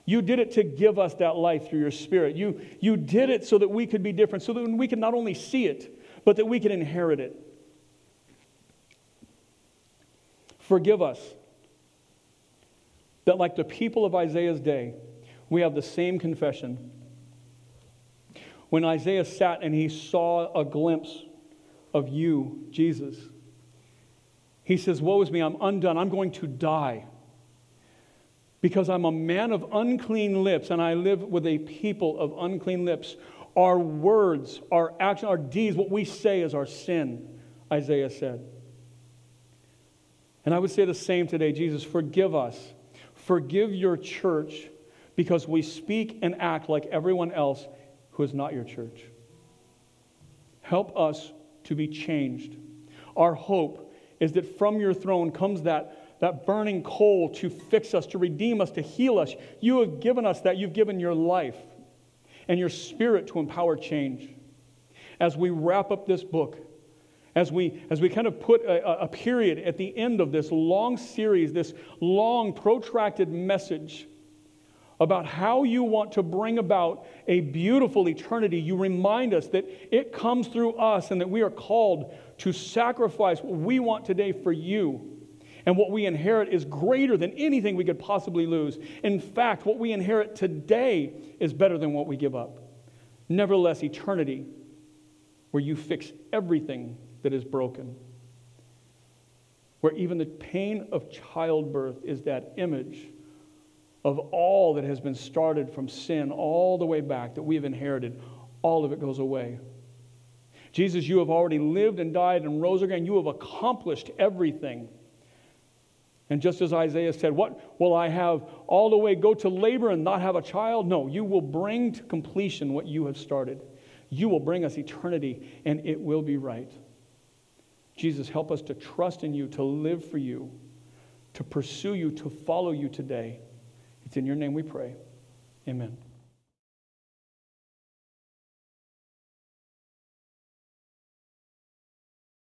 Speaker 1: you did it to give us that life through your spirit. You, you did it so that we could be different, so that we could not only see it, but that we could inherit it. Forgive us that, like the people of Isaiah's day, we have the same confession. When Isaiah sat and he saw a glimpse of you, Jesus, he says, Woe is me, I'm undone, I'm going to die because I'm a man of unclean lips and I live with a people of unclean lips. Our words, our action, our deeds, what we say is our sin, Isaiah said. And I would say the same today Jesus, forgive us. Forgive your church because we speak and act like everyone else who is not your church. Help us to be changed. Our hope is that from your throne comes that that burning coal to fix us, to redeem us, to heal us. You have given us that. You've given your life and your spirit to empower change. As we wrap up this book, as we, as we kind of put a, a period at the end of this long series, this long, protracted message about how you want to bring about a beautiful eternity, you remind us that it comes through us and that we are called to sacrifice what we want today for you and what we inherit is greater than anything we could possibly lose. In fact, what we inherit today is better than what we give up. Nevertheless, eternity, where you fix everything that is broken, where even the pain of childbirth is that image of all that has been started from sin all the way back that we have inherited, all of it goes away. Jesus, you have already lived and died and rose again. You have accomplished everything. And just as Isaiah said, What will I have all the way go to labor and not have a child? No, you will bring to completion what you have started. You will bring us eternity, and it will be right. Jesus, help us to trust in you, to live for you, to pursue you, to follow you today. It's in your name we pray. Amen.